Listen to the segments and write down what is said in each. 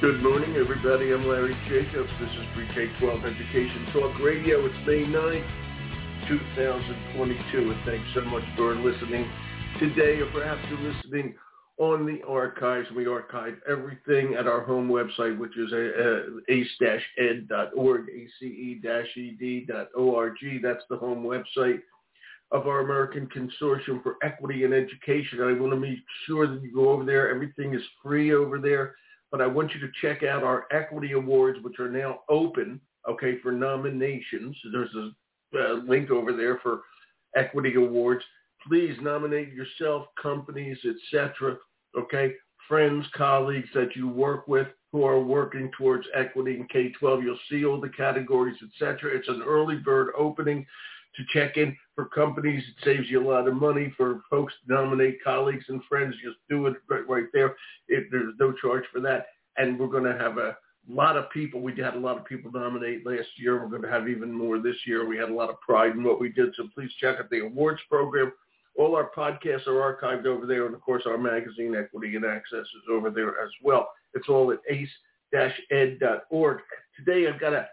Good morning, everybody. I'm Larry Jacobs. This is Pre-K-12 Education Talk Radio. It's May 9th, 2022, and thanks so much for listening today, or perhaps you're listening on the archives. We archive everything at our home website, which is uh, ace-ed.org, ace-ed.org. That's the home website of our American Consortium for Equity in Education. I want to make sure that you go over there. Everything is free over there but I want you to check out our equity awards, which are now open, okay, for nominations. There's a uh, link over there for equity awards. Please nominate yourself, companies, etc. Okay, friends, colleagues that you work with who are working towards equity in K-12. You'll see all the categories, etc. It's an early bird opening to check in for companies. It saves you a lot of money for folks to nominate colleagues and friends. Just do it right, there. It, there's no charge for that. And we're going to have a lot of people. We had a lot of people nominate last year. We're going to have even more this year. We had a lot of pride in what we did. So please check out the awards program. All our podcasts are archived over there. And of course, our magazine, Equity and Access, is over there as well. It's all at ace-ed.org. Today, I've got a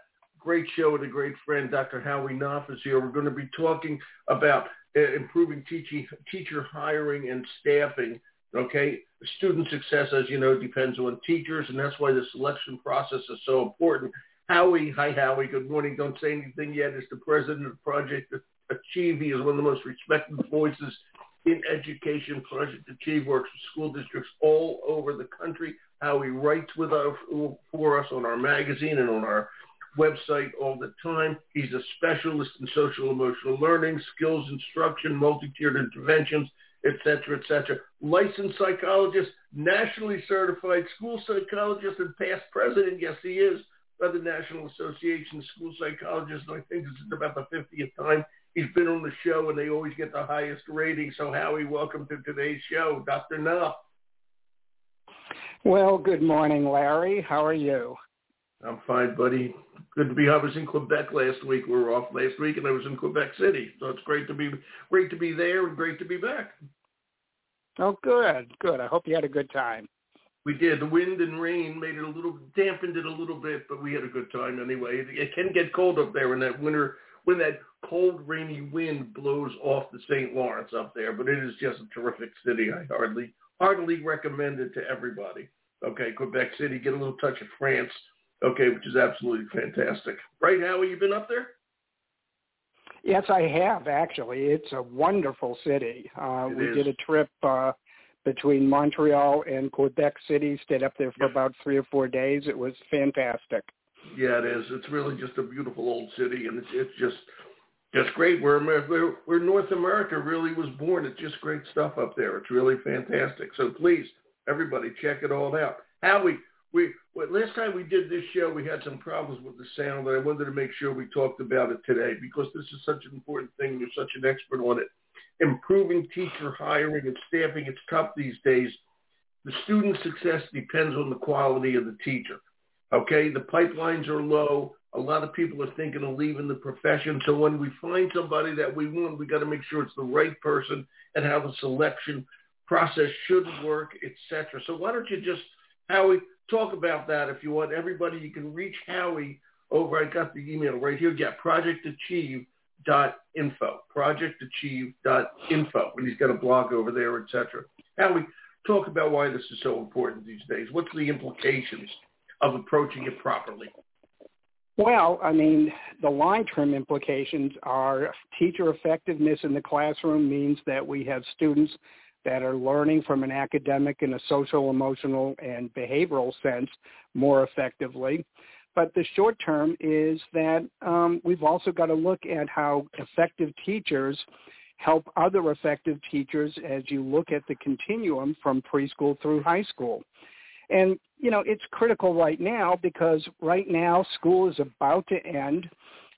great show with a great friend, Dr. Howie Knoff is here. We're going to be talking about uh, improving teaching, teacher hiring and staffing. Okay, student success, as you know, depends on teachers, and that's why the selection process is so important. Howie, hi Howie, good morning. Don't say anything yet. As the president of Project Achieve, he is one of the most respected voices in education. Project Achieve works with school districts all over the country. Howie writes with us for us on our magazine and on our website all the time. He's a specialist in social emotional learning, skills instruction, multi-tiered interventions, etc., etc. Licensed psychologist, nationally certified school psychologist, and past president. Yes, he is by the National Association of School Psychologists. I think this is about the 50th time he's been on the show, and they always get the highest rating. So, Howie, welcome to today's show, Dr. Knoff. Well, good morning, Larry. How are you? I'm fine, buddy. Good to be. I was in Quebec last week. We were off last week, and I was in Quebec City. So it's great to be great to be there and great to be back. Oh, good, good. I hope you had a good time. We did. The wind and rain made it a little dampened it a little bit, but we had a good time anyway. It can get cold up there when that winter when that cold, rainy wind blows off the St. Lawrence up there. But it is just a terrific city. I hardly heartily recommend it to everybody. Okay, Quebec City, get a little touch of France Okay, which is absolutely fantastic. Right, Howie, you been up there? Yes, I have actually. It's a wonderful city. Uh, we is. did a trip uh, between Montreal and Quebec City. Stayed up there for yep. about three or four days. It was fantastic. Yeah, it is. It's really just a beautiful old city, and it's it's just just great. Where where where North America really was born. It's just great stuff up there. It's really fantastic. So please, everybody, check it all out. Howie, we well, last time we did this show, we had some problems with the sound, and I wanted to make sure we talked about it today because this is such an important thing. You're such an expert on it. Improving teacher hiring and staffing, it's tough these days. The student success depends on the quality of the teacher. Okay, the pipelines are low. A lot of people are thinking of leaving the profession. So when we find somebody that we want, we got to make sure it's the right person and how the selection process should work, etc. So why don't you just, Howie, talk about that if you want. Everybody, you can reach Howie over. I got the email right here. Yeah, projectachieve.info. Projectachieve.info. And he's got a blog over there, etc. Howie, talk about why this is so important these days. What's the implications of approaching it properly? Well, I mean, the long-term implications are teacher effectiveness in the classroom means that we have students that are learning from an academic and a social, emotional, and behavioral sense more effectively. But the short term is that um, we've also got to look at how effective teachers help other effective teachers as you look at the continuum from preschool through high school. And, you know, it's critical right now because right now school is about to end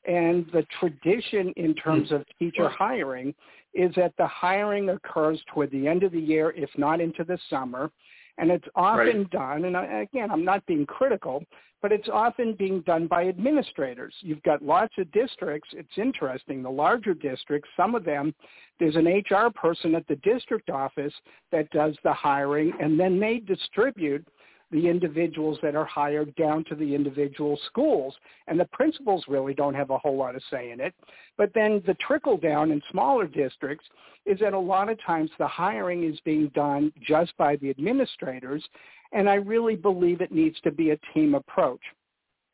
and the tradition in terms of teacher hiring is that the hiring occurs toward the end of the year, if not into the summer. And it's often right. done, and again, I'm not being critical, but it's often being done by administrators. You've got lots of districts. It's interesting. The larger districts, some of them, there's an HR person at the district office that does the hiring, and then they distribute the individuals that are hired down to the individual schools. And the principals really don't have a whole lot of say in it. But then the trickle down in smaller districts is that a lot of times the hiring is being done just by the administrators. And I really believe it needs to be a team approach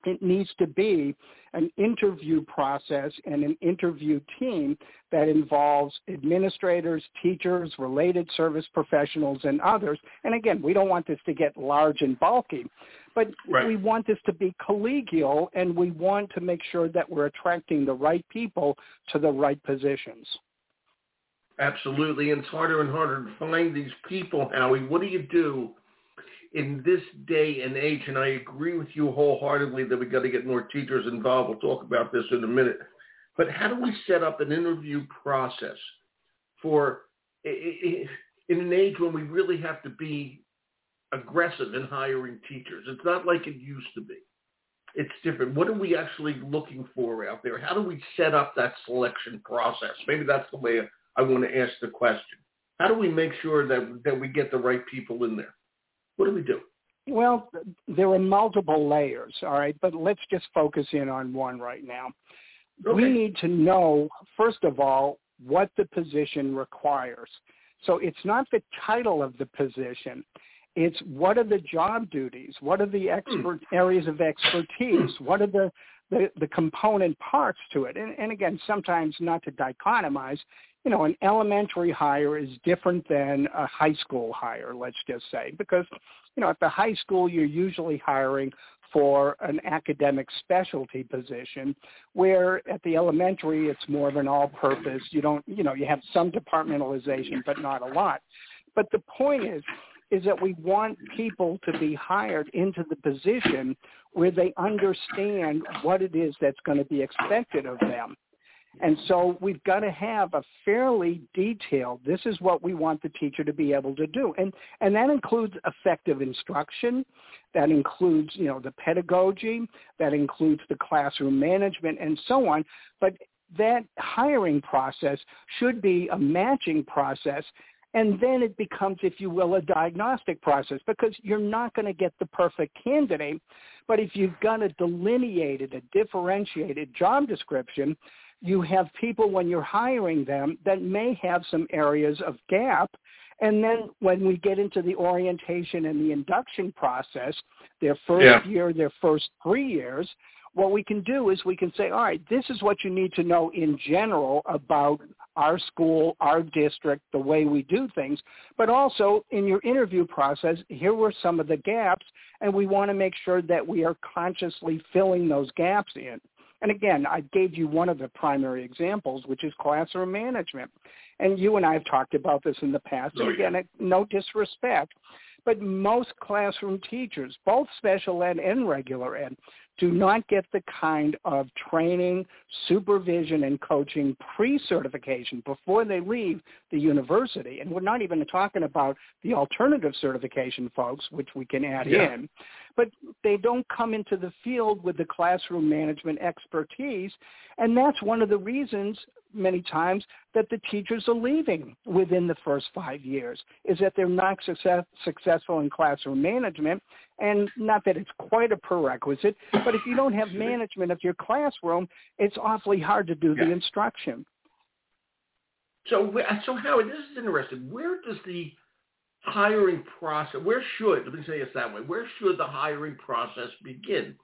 it needs to be an interview process and an interview team that involves administrators, teachers, related service professionals, and others. And again, we don't want this to get large and bulky, but right. we want this to be collegial and we want to make sure that we're attracting the right people to the right positions. Absolutely. And it's harder and harder to find these people, Howie. What do you do in this day and age, and I agree with you wholeheartedly that we got to get more teachers involved. We'll talk about this in a minute. But how do we set up an interview process for in an age when we really have to be aggressive in hiring teachers? It's not like it used to be. It's different. What are we actually looking for out there? How do we set up that selection process? Maybe that's the way I want to ask the question. How do we make sure that, that we get the right people in there? What do we do? Well, there are multiple layers, all right, but let's just focus in on one right now. Okay. We need to know, first of all, what the position requires. So it's not the title of the position. It's what are the job duties? What are the expert hmm. areas of expertise? What are the, the, the component parts to it? And, and again, sometimes not to dichotomize, you know, an elementary hire is different than a high school hire, let's just say, because, you know, at the high school, you're usually hiring for an academic specialty position, where at the elementary, it's more of an all-purpose. You don't, you know, you have some departmentalization, but not a lot. But the point is, is that we want people to be hired into the position where they understand what it is that's going to be expected of them. And so we've got to have a fairly detailed, this is what we want the teacher to be able to do. And, and that includes effective instruction. That includes, you know, the pedagogy. That includes the classroom management and so on. But that hiring process should be a matching process and then it becomes, if you will, a diagnostic process because you're not going to get the perfect candidate. But if you've got a delineated, a differentiated job description, you have people when you're hiring them that may have some areas of gap. And then when we get into the orientation and the induction process, their first yeah. year, their first three years, what we can do is we can say, all right, this is what you need to know in general about our school, our district, the way we do things. But also in your interview process, here were some of the gaps, and we want to make sure that we are consciously filling those gaps in. And again, I gave you one of the primary examples, which is classroom management. And you and I have talked about this in the past. And oh, again, no disrespect, but most classroom teachers, both special ed and regular ed, do not get the kind of training, supervision, and coaching pre-certification before they leave the university. And we're not even talking about the alternative certification folks, which we can add yeah. in. But they don't come into the field with the classroom management expertise. And that's one of the reasons many times that the teachers are leaving within the first five years is that they're not success, successful in classroom management and not that it's quite a prerequisite but if you don't have management of your classroom it's awfully hard to do yeah. the instruction. So so howard this is interesting. Where does the hiring process where should let me say it that way where should the hiring process begin?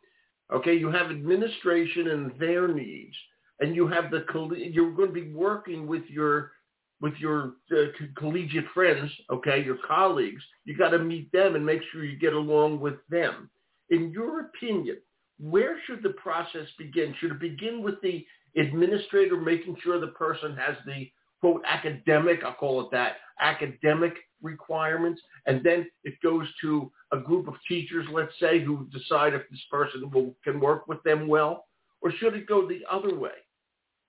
Okay you have administration and their needs and you have the you're going to be working with your with your uh, collegiate friends, okay, your colleagues. You got to meet them and make sure you get along with them. In your opinion, where should the process begin? Should it begin with the administrator making sure the person has the quote academic, I'll call it that, academic requirements, and then it goes to a group of teachers, let's say, who decide if this person will, can work with them well, or should it go the other way?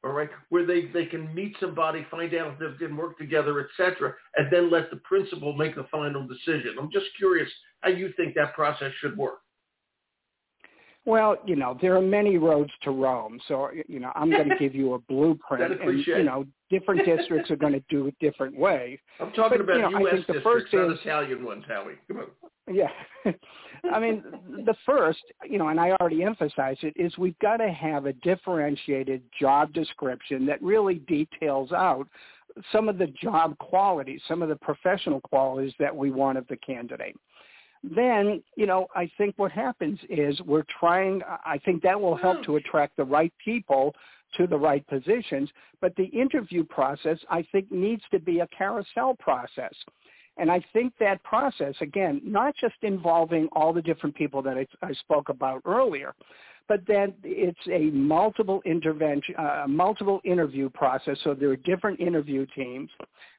All right, where they, they can meet somebody, find out if they can work together, etc., and then let the principal make the final decision. I'm just curious how you think that process should work. Well, you know, there are many roads to Rome, so you know, I'm going to give you a blueprint, and you know, different districts are going to do it different way. I'm talking but, about you know, U.S. I think the first not is, Italian ones, Howie. Come on. Yeah. I mean, the first, you know, and I already emphasized it, is we've got to have a differentiated job description that really details out some of the job qualities, some of the professional qualities that we want of the candidate. Then, you know, I think what happens is we're trying, I think that will help hmm. to attract the right people to the right positions, but the interview process, I think, needs to be a carousel process. And I think that process, again, not just involving all the different people that I, I spoke about earlier, but then it's a multiple intervention, uh, multiple interview process. So there are different interview teams.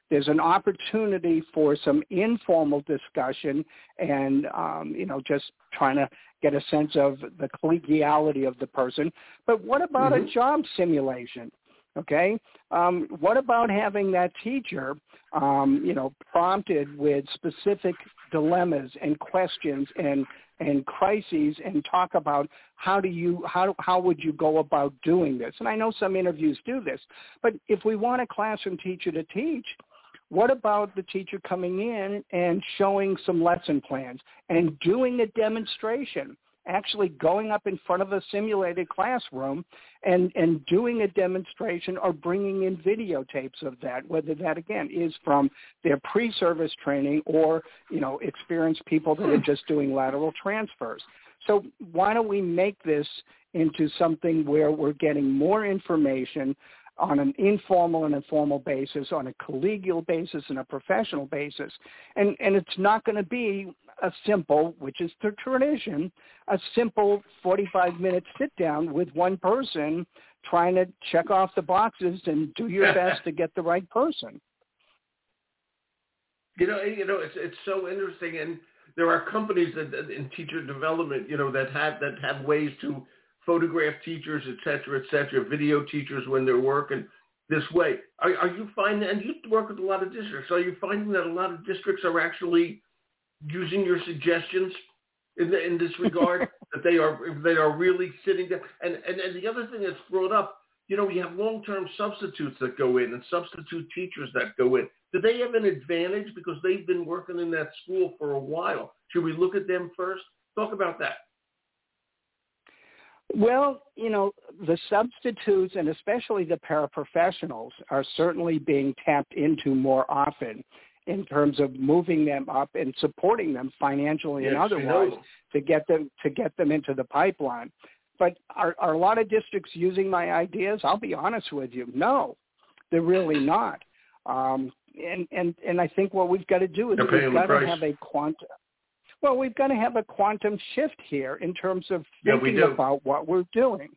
There's an opportunity for some informal discussion and, um, you know, just trying to get a sense of the collegiality of the person. But what about mm-hmm. a job simulation? Okay. Um, what about having that teacher, um, you know, prompted with specific dilemmas and questions and and crises and talk about how do you how how would you go about doing this? And I know some interviews do this, but if we want a classroom teacher to teach, what about the teacher coming in and showing some lesson plans and doing a demonstration? Actually going up in front of a simulated classroom and, and doing a demonstration or bringing in videotapes of that, whether that again is from their pre-service training or, you know, experienced people that are hmm. just doing lateral transfers. So why don't we make this into something where we're getting more information on an informal and informal basis, on a collegial basis and a professional basis. And, and it's not going to be a simple, which is the tradition, a simple 45 minute sit down with one person trying to check off the boxes and do your best to get the right person. You know, you know, it's it's so interesting, and there are companies that, that in teacher development, you know, that have that have ways to photograph teachers, et cetera, et cetera, video teachers when they're working this way. Are, are you finding, and you work with a lot of districts, are you finding that a lot of districts are actually using your suggestions in, the, in this regard, that they are they are really sitting there? And, and, and the other thing that's brought up, you know, we have long-term substitutes that go in and substitute teachers that go in. Do they have an advantage because they've been working in that school for a while? Should we look at them first? Talk about that. Well, you know, the substitutes and especially the paraprofessionals are certainly being tapped into more often in terms of moving them up and supporting them financially yes, and otherwise to get them to get them into the pipeline. But are, are a lot of districts using my ideas? I'll be honest with you, no, they're really not. Um, and and and I think what we've got to do is we've got to have a quantum well, we've got to have a quantum shift here in terms of thinking yeah, about what we're doing.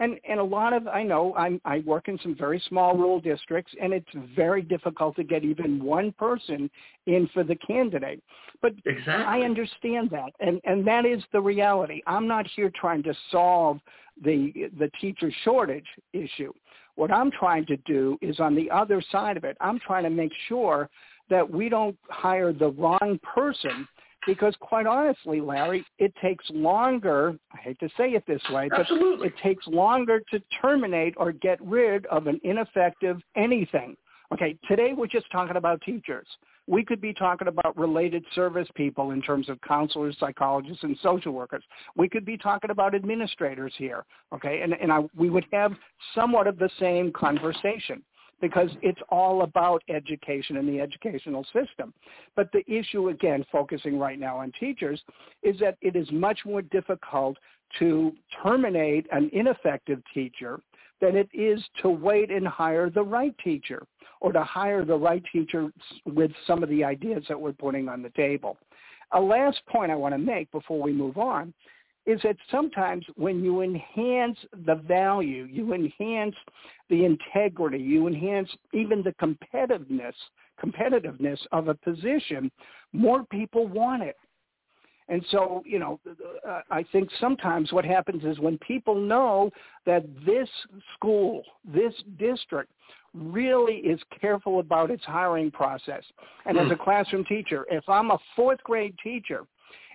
And and a lot of I know I'm, I work in some very small rural districts, and it's very difficult to get even one person in for the candidate. But exactly. I understand that, and and that is the reality. I'm not here trying to solve the the teacher shortage issue. What I'm trying to do is on the other side of it. I'm trying to make sure that we don't hire the wrong person because quite honestly, Larry, it takes longer, I hate to say it this way, but Absolutely. it takes longer to terminate or get rid of an ineffective anything. Okay, today we're just talking about teachers. We could be talking about related service people in terms of counselors, psychologists, and social workers. We could be talking about administrators here, okay? And, and I, we would have somewhat of the same conversation because it's all about education and the educational system. But the issue, again, focusing right now on teachers, is that it is much more difficult to terminate an ineffective teacher than it is to wait and hire the right teacher or to hire the right teacher with some of the ideas that we're putting on the table. A last point I want to make before we move on is that sometimes when you enhance the value, you enhance the integrity, you enhance even the competitiveness, competitiveness of a position, more people want it. And so, you know, uh, I think sometimes what happens is when people know that this school, this district really is careful about its hiring process. And as a classroom teacher, if I'm a fourth grade teacher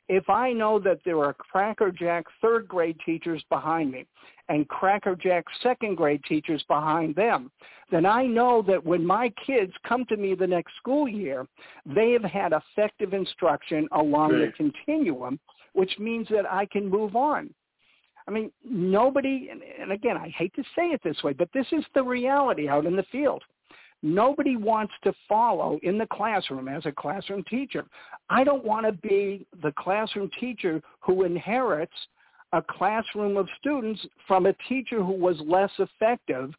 if I know that there are crackerjack third grade teachers behind me and crackerjack second grade teachers behind them, then I know that when my kids come to me the next school year, they have had effective instruction along the continuum, which means that I can move on. I mean, nobody, and again, I hate to say it this way, but this is the reality out in the field. Nobody wants to follow in the classroom as a classroom teacher. I don't want to be the classroom teacher who inherits a classroom of students from a teacher who was less effective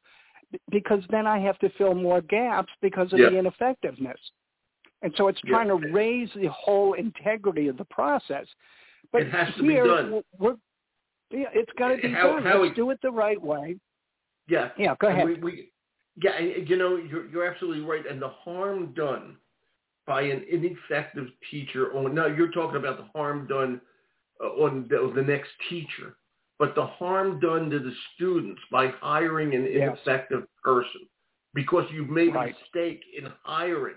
because then I have to fill more gaps because of the ineffectiveness. And so it's trying to raise the whole integrity of the process. But it has to here, be done. We're, yeah, it's got to be how, done. How Let's we, do it the right way. Yeah. Yeah, go ahead. We, we, yeah, you know, you're, you're absolutely right. And the harm done by an ineffective teacher, or no, you're talking about the harm done uh, on the, the next teacher, but the harm done to the students by hiring an ineffective yes. person because you've made right. a mistake in hiring.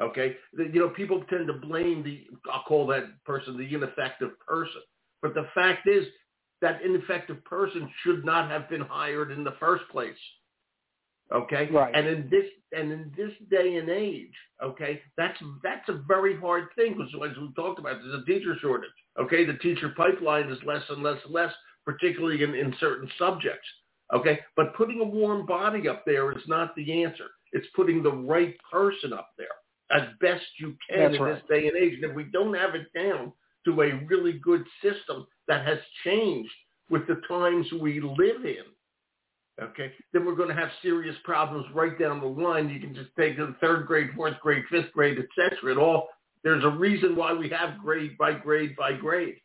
Okay, you know, people tend to blame the, I'll call that person the ineffective person. But the fact is that ineffective person should not have been hired in the first place. Okay. Right. And in this and in this day and age, okay, that's that's a very hard thing because as we talked about, there's a teacher shortage. Okay, the teacher pipeline is less and less and less, particularly in, in certain subjects. Okay, but putting a warm body up there is not the answer. It's putting the right person up there as best you can that's in right. this day and age. And if we don't have it down to a really good system that has changed with the times we live in, okay, then we're going to have serious problems right down the line. You can just take the third grade, fourth grade, fifth grade, etc. It all there's a reason why we have grade by grade by grade.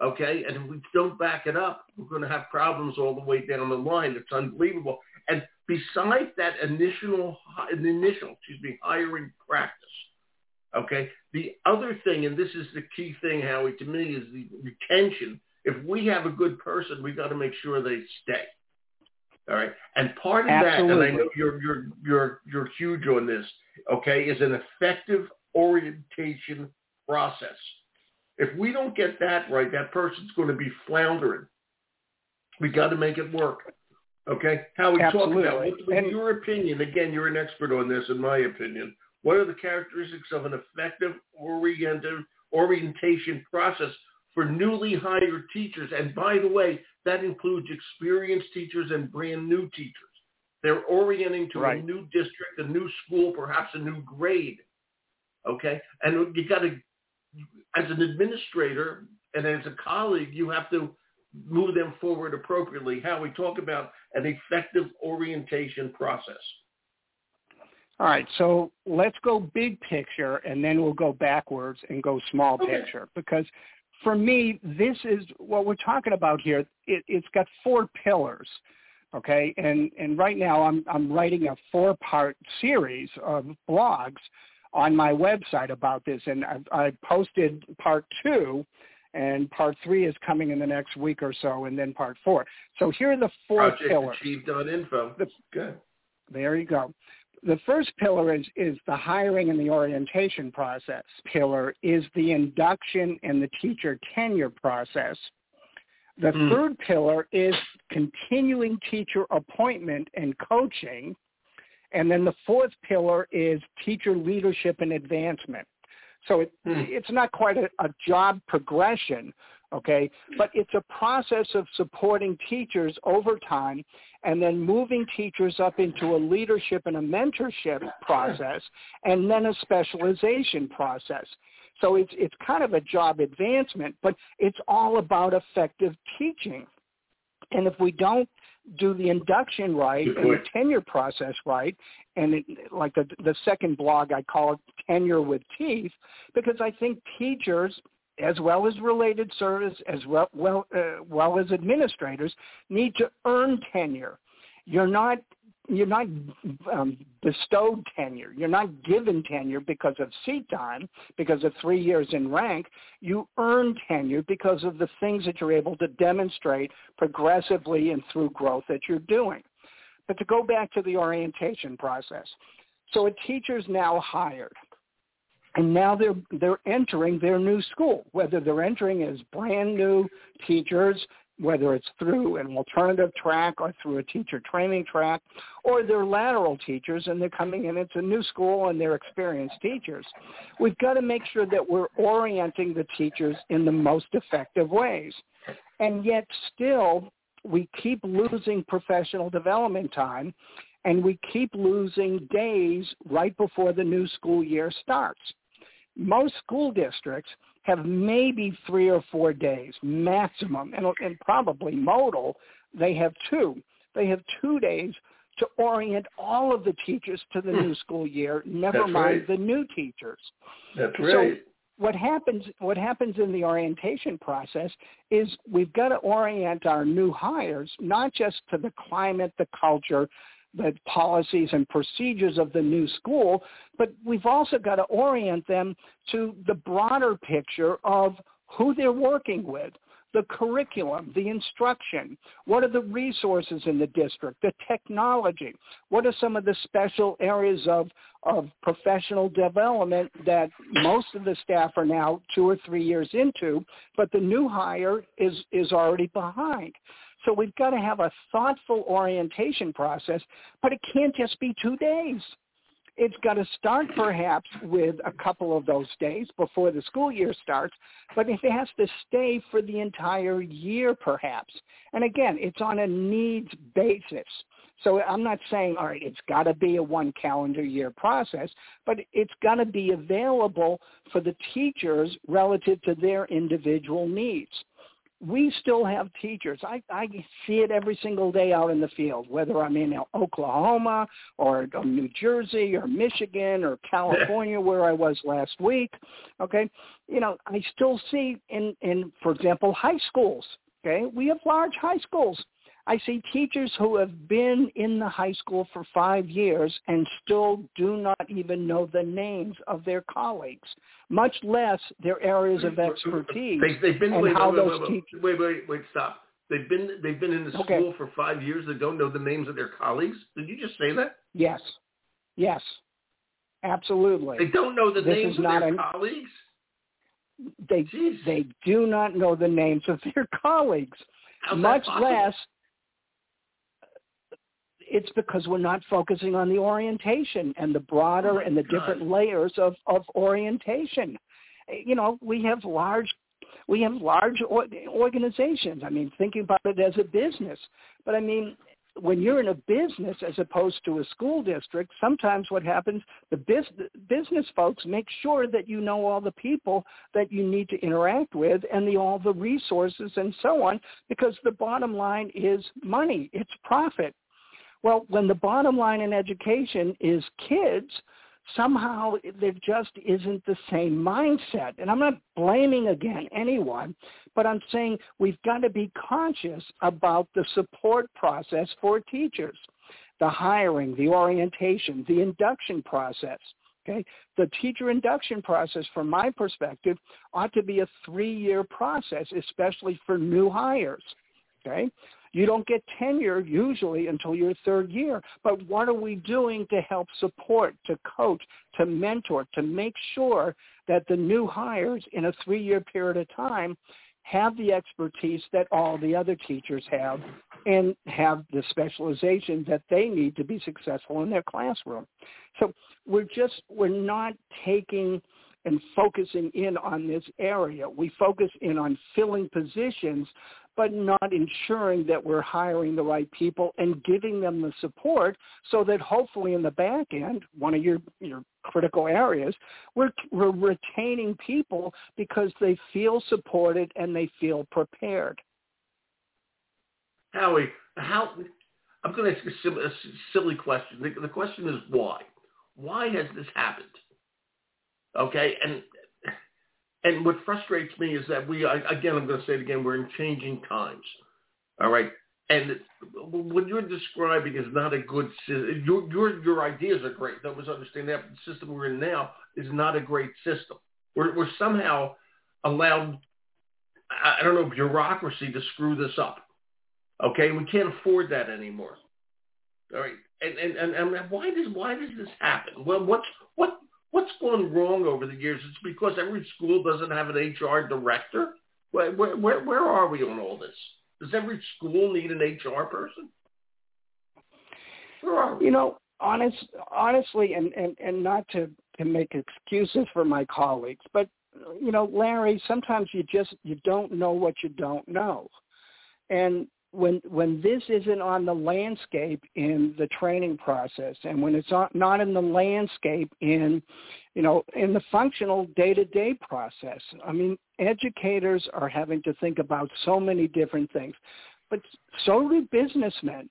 Okay, and if we don't back it up, we're going to have problems all the way down the line. It's unbelievable. And besides that initial, initial, excuse me, hiring practice, okay, the other thing, and this is the key thing, Howie, to me, is the retention. If we have a good person, we got to make sure they stay. All right. And part of Absolutely. that, and I know you're you're you're you're huge on this, okay, is an effective orientation process. If we don't get that right, that person's going to be floundering. We got to make it work. Okay? How we Absolutely. talk about, what, in your opinion, again, you're an expert on this, in my opinion. What are the characteristics of an effective oriented orientation process for newly hired teachers? And by the way, that includes experienced teachers and brand new teachers. They're orienting to right. a new district, a new school, perhaps a new grade. Okay? And you got to, as an administrator and as a colleague, you have to move them forward appropriately. How we talk about an effective orientation process. All right, so let's go big picture and then we'll go backwards and go small okay. picture because for me, this is what we're talking about here. It, it's got four pillars, okay? And and right now I'm I'm writing a four-part series of blogs on my website about this, and I've, I posted part two, and part three is coming in the next week or so, and then part four. So here are the four Project pillars. Info. The, Good. There you go. The first pillar is, is the hiring and the orientation process. Pillar is the induction and the teacher tenure process. The Hmm. third pillar is continuing teacher appointment and coaching. And then the fourth pillar is teacher leadership and advancement. So it, Hmm. it's not quite a, a job progression, okay, but it's a process of supporting teachers over time and then moving teachers up into a leadership and a mentorship process and then a specialization process. So it's, it's kind of a job advancement, but it's all about effective teaching. And if we don't do the induction right and the tenure process right, and it, like the, the second blog I call it tenure with teeth, because I think teachers as well as related service, as well, well, uh, well as administrators, need to earn tenure. You're not you're not um, bestowed tenure. You're not given tenure because of seat time, because of three years in rank. You earn tenure because of the things that you're able to demonstrate progressively and through growth that you're doing. But to go back to the orientation process, so a teacher's now hired. And now they're they're entering their new school whether they're entering as brand new teachers whether it's through an alternative track or through a teacher training track or they're lateral teachers and they're coming in it's a new school and they're experienced teachers. We've got to make sure that we're orienting the teachers in the most effective ways. And yet still we keep losing professional development time and we keep losing days right before the new school year starts most school districts have maybe three or four days maximum, and, and probably modal, they have two. They have two days to orient all of the teachers to the hmm. new school year, never That's mind right. the new teachers. That's So right. what happens what happens in the orientation process is we've got to orient our new hires not just to the climate, the culture, the policies and procedures of the new school, but we've also got to orient them to the broader picture of who they're working with, the curriculum, the instruction, what are the resources in the district, the technology, what are some of the special areas of, of professional development that most of the staff are now two or three years into, but the new hire is, is already behind. So we've got to have a thoughtful orientation process, but it can't just be two days. It's got to start perhaps with a couple of those days before the school year starts, but it has to stay for the entire year perhaps. And again, it's on a needs basis. So I'm not saying, all right, it's got to be a one calendar year process, but it's got to be available for the teachers relative to their individual needs we still have teachers. I, I see it every single day out in the field, whether I'm in Oklahoma or um, New Jersey or Michigan or California where I was last week. Okay. You know, I still see in, in, for example, high schools. Okay. We have large high schools. I see teachers who have been in the high school for five years and still do not even know the names of their colleagues, much less their areas of expertise. They, they've been and wait, how wait, those wait, wait, teachers- wait, wait, wait, stop. They've been they've been in the Okay. school for five years. They don't know the names of their colleagues. Did you just say that? Yes. Yes. Absolutely. They don't know the This names of their an- colleagues. They Jeez. they do not know the names of their colleagues. How's much less it's because we're not focusing on the orientation and the broader Oh and the different layers of, of orientation. You know, we have large we have large or- organizations. I mean, thinking about it as a business. But I mean, when you're in a business as opposed to a school district, sometimes what happens, the bus- business folks make sure that you know all the people that you need to interact with and the, all the resources and so on, because the bottom line is money. It's profit. Well, when the bottom line in education is kids, somehow there just isn't the same mindset. And I'm not blaming again anyone, but I'm saying we've got to be conscious about the support process for teachers, the hiring, the orientation, the induction process. Okay, the teacher induction process, from my perspective, ought to be a three-year process, especially for new hires. Okay, you don't get tenure usually until your third year. But what are we doing to help support, to coach, to mentor, to make sure that the new hires in a three-year period of time have the expertise that all the other teachers have and have the specialization that they need to be successful in their classroom. So we're just, we're not taking and focusing in on this area. We focus in on filling positions, but not ensuring that we're hiring the right people and giving them the support so that hopefully in the back end, one of your, your critical areas, we're, we're retaining people because they feel supported and they feel prepared. Howie, how? I'm going to ask a, a silly question. The, the question is why? Why has this happened? Okay, and and what frustrates me is that we, again, I'm going to say it again, we're in changing times. All right, and what you're describing is not a good. sy- Your your your ideas are great. That was understanding that the system we're in now is not a great system. We're we're somehow allowed. I I don't know bureaucracy to screw this up. Okay, we can't afford that anymore. All right, and and and, and why does why does this happen? Well, what's what What's gone wrong over the years? It's because every school doesn't have an HR director. Where, where, where are we on all this? Does every school need an HR person? Where are we? You know, honest, honestly, and, and, and not to, to make excuses for my colleagues, but you know, Larry, sometimes you just you don't know what you don't know. And when when this isn't on the landscape in the training process and when it's not in the landscape in you know in the functional day-to-day process i mean educators are having to think about so many different things. But so do businessmen.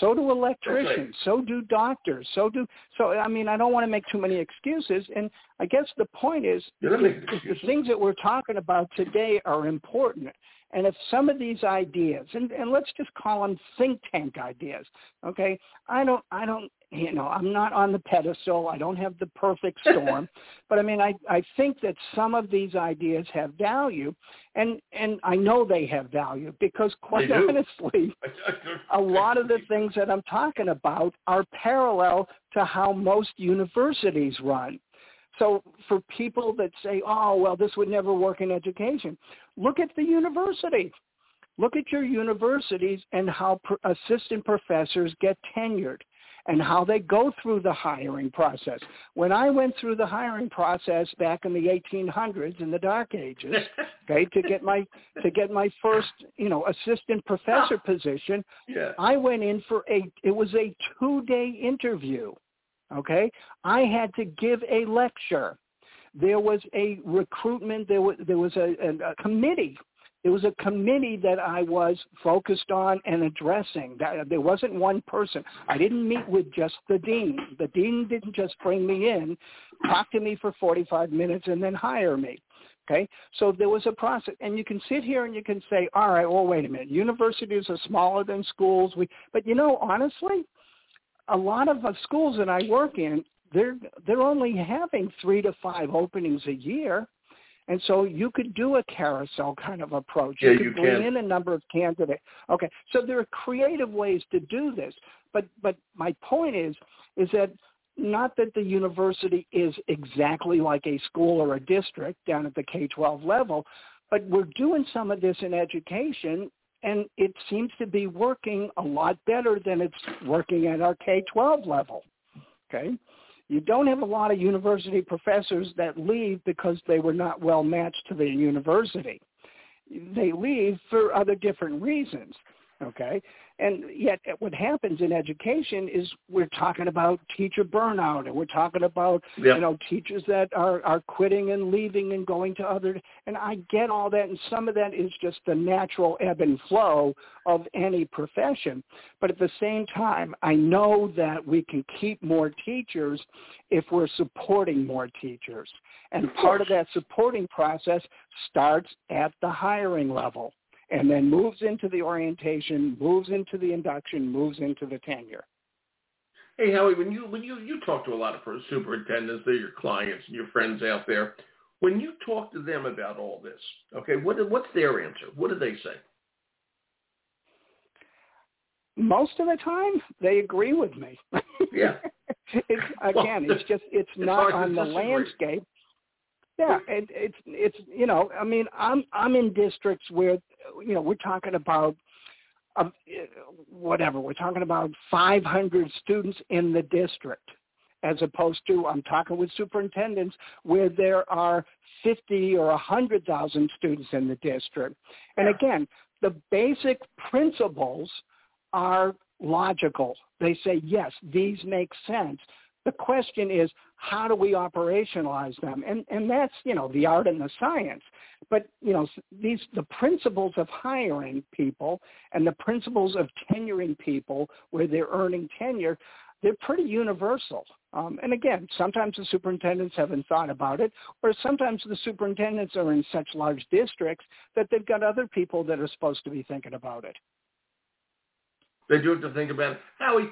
So do electricians. So do doctors. So do so i mean i don't want to make too many excuses. And i guess the point is the things that we're talking about today are important and if some of these ideas, and, and let's just call them think tank ideas, okay? I don't, I don't, you know, I'm not on the pedestal. I don't have the perfect storm, but I mean, I, I think that some of these ideas have value, and and I know they have value because, quite honestly, a lot of the things that I'm talking about are parallel to how most universities run. So for people that say, oh, well, this would never work in education, look at the university. Look at your universities and how assistant professors get tenured and how they go through the hiring process. When I went through the hiring process back in the 1800s in the dark ages, okay, to get my to get my first, you know, assistant professor ah. position, yeah. I went in for a it was a 2-day interview. Okay? I had to give a lecture. There was a recruitment, there was, there was a, a, a committee. There was a committee that I was focused on and addressing. There wasn't one person. I didn't meet with just the dean. The dean didn't just bring me in, talk to me for 45 minutes, and then hire me. Okay, so there was a process, and you can sit here and you can say, "All right, well, wait a minute. Universities are smaller than schools." We, but you know, honestly, a lot of the schools that I work in, they're they're only having three to five openings a year. And so you could do a carousel kind of approach. Yeah, you could you bring can. in a number of candidates. Okay, so there are creative ways to do this. But but my point is is that not that the university is exactly like a school or a district down at the K-12 level, but we're doing some of this in education and it seems to be working a lot better than it's working at our K-12 level. Okay? You don't have a lot of university professors that leave because they were not well matched to the university. They leave for other different reasons. Okay? And yet what happens in education is we're talking about teacher burnout and we're talking about, yep. you know, teachers that are, are quitting and leaving and going to other, and I get all that and some of that is just the natural ebb and flow of any profession. But at the same time, I know that we can keep more teachers if we're supporting more teachers. And part of that supporting process starts at the hiring level and then moves into the orientation, moves into the induction, moves into the tenure. Hey Howie, when you when you you talk to a lot of superintendents, they're your clients and your friends out there. When you talk to them about all this, okay, what what's their answer? What do they say? Most of the time, they agree with me. Yeah. it's, again, well, it's just it's, it's not on the landscape. Yeah, it, it's it's you know I mean I'm I'm in districts where you know we're talking about um, whatever we're talking about 500 students in the district as opposed to I'm talking with superintendents where there are 50 or 100,000 students in the district. And again, the basic principles are logical. They say, yes, these make sense. The question is, how do we operationalize them? And and that's you know the art and the science. But you know these the principles of hiring people and the principles of tenuring people where they're earning tenure, they're pretty universal. Um, and again, sometimes the superintendents haven't thought about it, or sometimes the superintendents are in such large districts that they've got other people that are supposed to be thinking about it. They do have to think about it. Howie,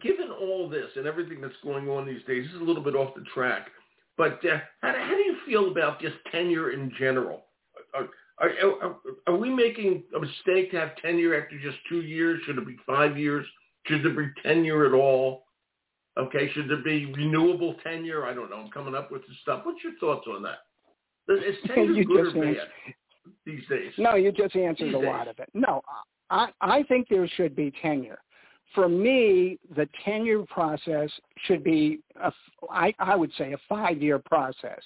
given all this and everything that's going on these days, this is a little bit off the track. But uh, how, how, do you feel about just tenure in general? Are, are, are, are, we making a mistake to have tenure after just two years? Should it be five years? Should there be tenure at all? Okay, should there be renewable tenure? I don't know. I'm coming up with the stuff. What's your thoughts on that? Is tenure good or bad these days? No, you just answered these a days. lot of it. No, I, I think there should be tenure. For me, the tenure process should be, a, I, I would say, a five-year process.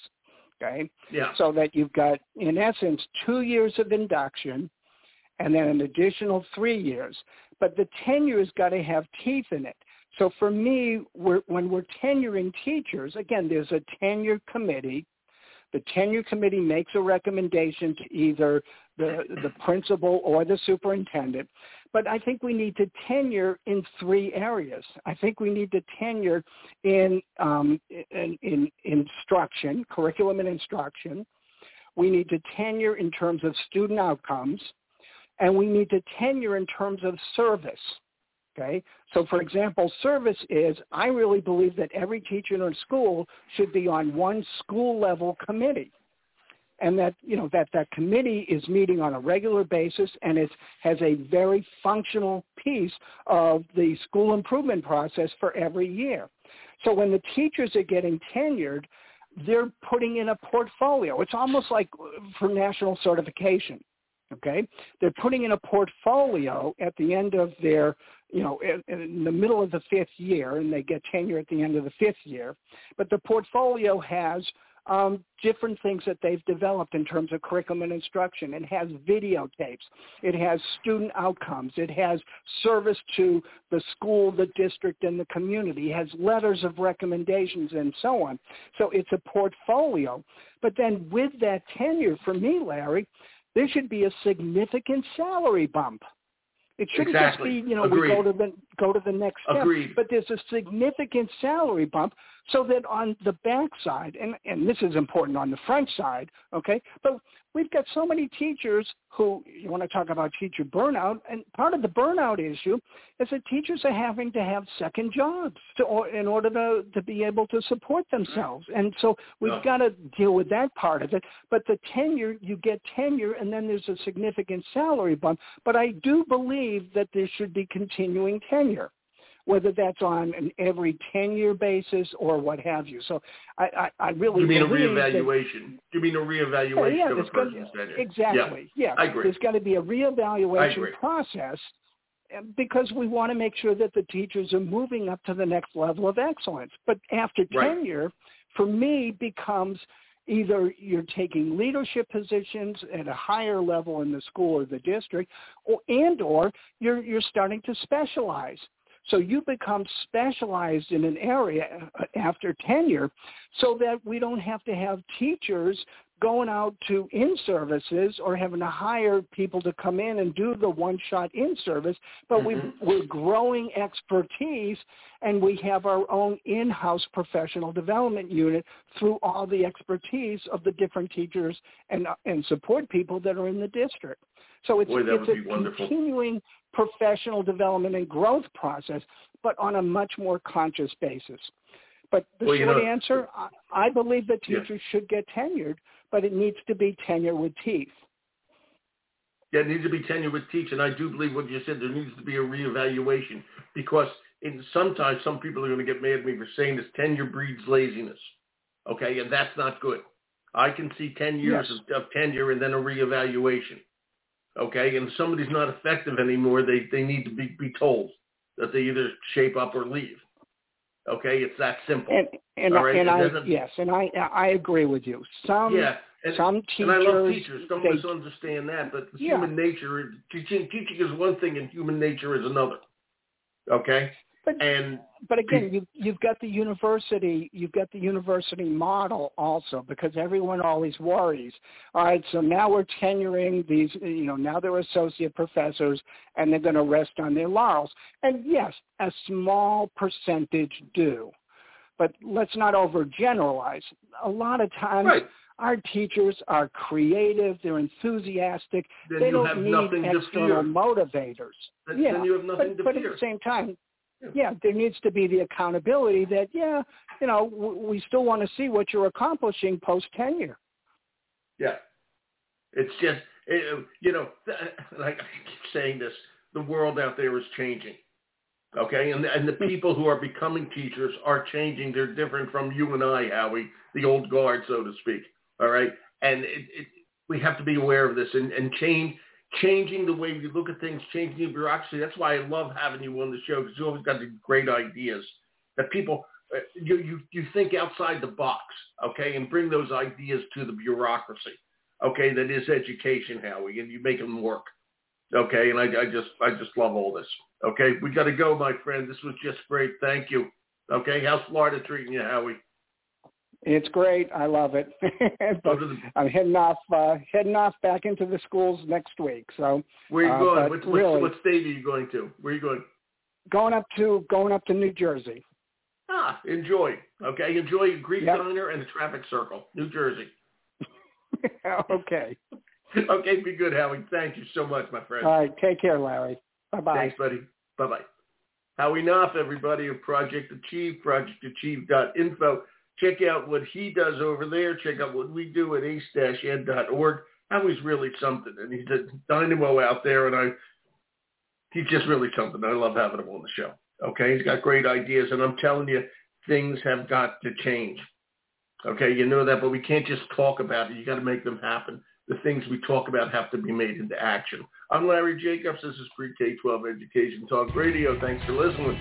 Okay. Yeah. So that you've got, in essence, two years of induction, and then an additional three years. But the tenure's got to have teeth in it. So for me, we're, when we're tenuring teachers, again, there's a tenure committee. The tenure committee makes a recommendation to either the, the principal or the superintendent. But I think we need to tenure in three areas. I think we need to tenure in, um, in, in instruction, curriculum and instruction. We need to tenure in terms of student outcomes and we need to tenure in terms of service. Okay, so for example, service is I really believe that every teacher in a school should be on one school level committee, and that you know that that committee is meeting on a regular basis and it has a very functional piece of the school improvement process for every year. So when the teachers are getting tenured, they're putting in a portfolio. It's almost like uh, for national certification Okay, they're putting in a portfolio at the end of their, you know, in the middle of the fifth year, and they get tenure at the end of the fifth year. But the portfolio has um, different things that they've developed in terms of curriculum and instruction. It has videotapes. It has student outcomes. It has service to the school, the district, and the community. It has letters of recommendations and so on. So it's a portfolio. But then with that tenure, for me, Larry, there should be a significant salary bump. It shouldn't exactly. just be, you know, Agreed. we go to the go to the next step. Agreed. But there's a significant salary bump so that on the back side, and, and this is important on the front side, okay, but we've got so many teachers who, you want to talk about teacher burnout, and part of the burnout issue is that teachers are having to have second jobs to, or, in order to, to be able to support mm-hmm. themselves. And so we've Yeah. got to deal with that part of it. But the tenure, you get tenure, and then there's a significant salary bump. But I do believe that there should be continuing tenure whether that's on an every 10-year basis or what have you. So I, I, I really You mean a believe that- reevaluation? You mean a reevaluation yeah, of a person's tenure? Exactly. Yeah. I agree. There's got to be a reevaluation process because we want to make sure that the teachers are moving up to the next level of excellence. But after Right. tenure, for me, becomes either you're taking leadership positions at a higher level in the school or the district, or and or you're you're starting to specialize. So you become specialized in an area after tenure so that we don't have to have teachers going out to in-services or having to hire people to come in and do the one-shot in-service, but we, Mhm. we're growing expertise and we have our own in-house professional development unit through all the expertise of the different teachers and, and support people that are in the district. So it's, Boy, it's a continuing professional development and growth process, but on a much more conscious basis. But the Well, short know- answer, I, I believe that Yeah. teachers should get tenured, but it needs to be tenure with teeth. Yeah, it needs to be tenure with teach, and I do believe what you said. There needs to be a reevaluation because in sometimes some people are going to get mad at me for saying this. Tenure breeds laziness. Okay, and that's not good. I can see ten years Yes. of, of tenure and then a reevaluation. Okay, and if somebody's not effective anymore, they they need to be be told that they either shape up or leave. Okay, it's that simple. And and, right, and I yes, and I I agree with you. Some yeah, and, some and teachers, I love teachers. Don't they, misunderstand that. But Yeah. human nature, teaching teaching is one thing, and human nature is another. Okay, but and but again, you you've got the university, you've got the university model also because everyone always worries. All right, so now we're tenuring these, you know, now they're associate professors and they're going to rest on their laurels. And yes, a small percentage do, but let's not overgeneralize. A lot of times. right, Our teachers are creative, they're enthusiastic, then they don't need to external motivators. Then, yeah, then you have nothing but, to but at fear. the same time, Yeah. there needs to be the accountability that, yeah, you know, w- we still want to see what you're accomplishing post tenure. Yeah, it's just it, you know, like I keep saying this, the world out there is changing. Okay, and and the people who are becoming teachers are changing. They're different from you and I, Howie, the old guard, so to speak. All right, and it, it, we have to be aware of this and, and change changing the way we look at things, changing the bureaucracy. That's why I love having you on the show because you always got the great ideas that people uh, you, you you think outside the box, okay, and bring those ideas to the bureaucracy, okay, that is education, Howie, and you make them work, okay. And I, I just I just love all this. Okay, we got to go, my friend. This was just great. Thank you. Okay, how's Florida treating you, Howie? It's great. I love it. but I'm heading off uh, heading off back into the schools next week. So where are you uh, going? What, what, really, what state are you going to? Where are you going? Going up to going up to New Jersey. Ah, enjoy. Okay, enjoy Greek yep. Diner and the Traffic Circle, New Jersey. okay. okay, be good, Howie. Thank you so much, my friend. All right, take care, Larry. Bye bye. Thanks, buddy. Bye bye. Howie Knoff, everybody of Project Achieve, projectachieve.info. Check out what he does over there. Check out what we do at ace-ed.org. was really something, and he's a dynamo out there, and I, he's just really something. I love having him on the show. Okay, he's got great ideas, and I'm telling you, things have got to change. Okay, you know that, but we can't just talk about it. You got to make them happen. The things we talk about have to be made into action. I'm Larry Jacobs. This is Pre-K-12 Education Talk Radio. Thanks for listening.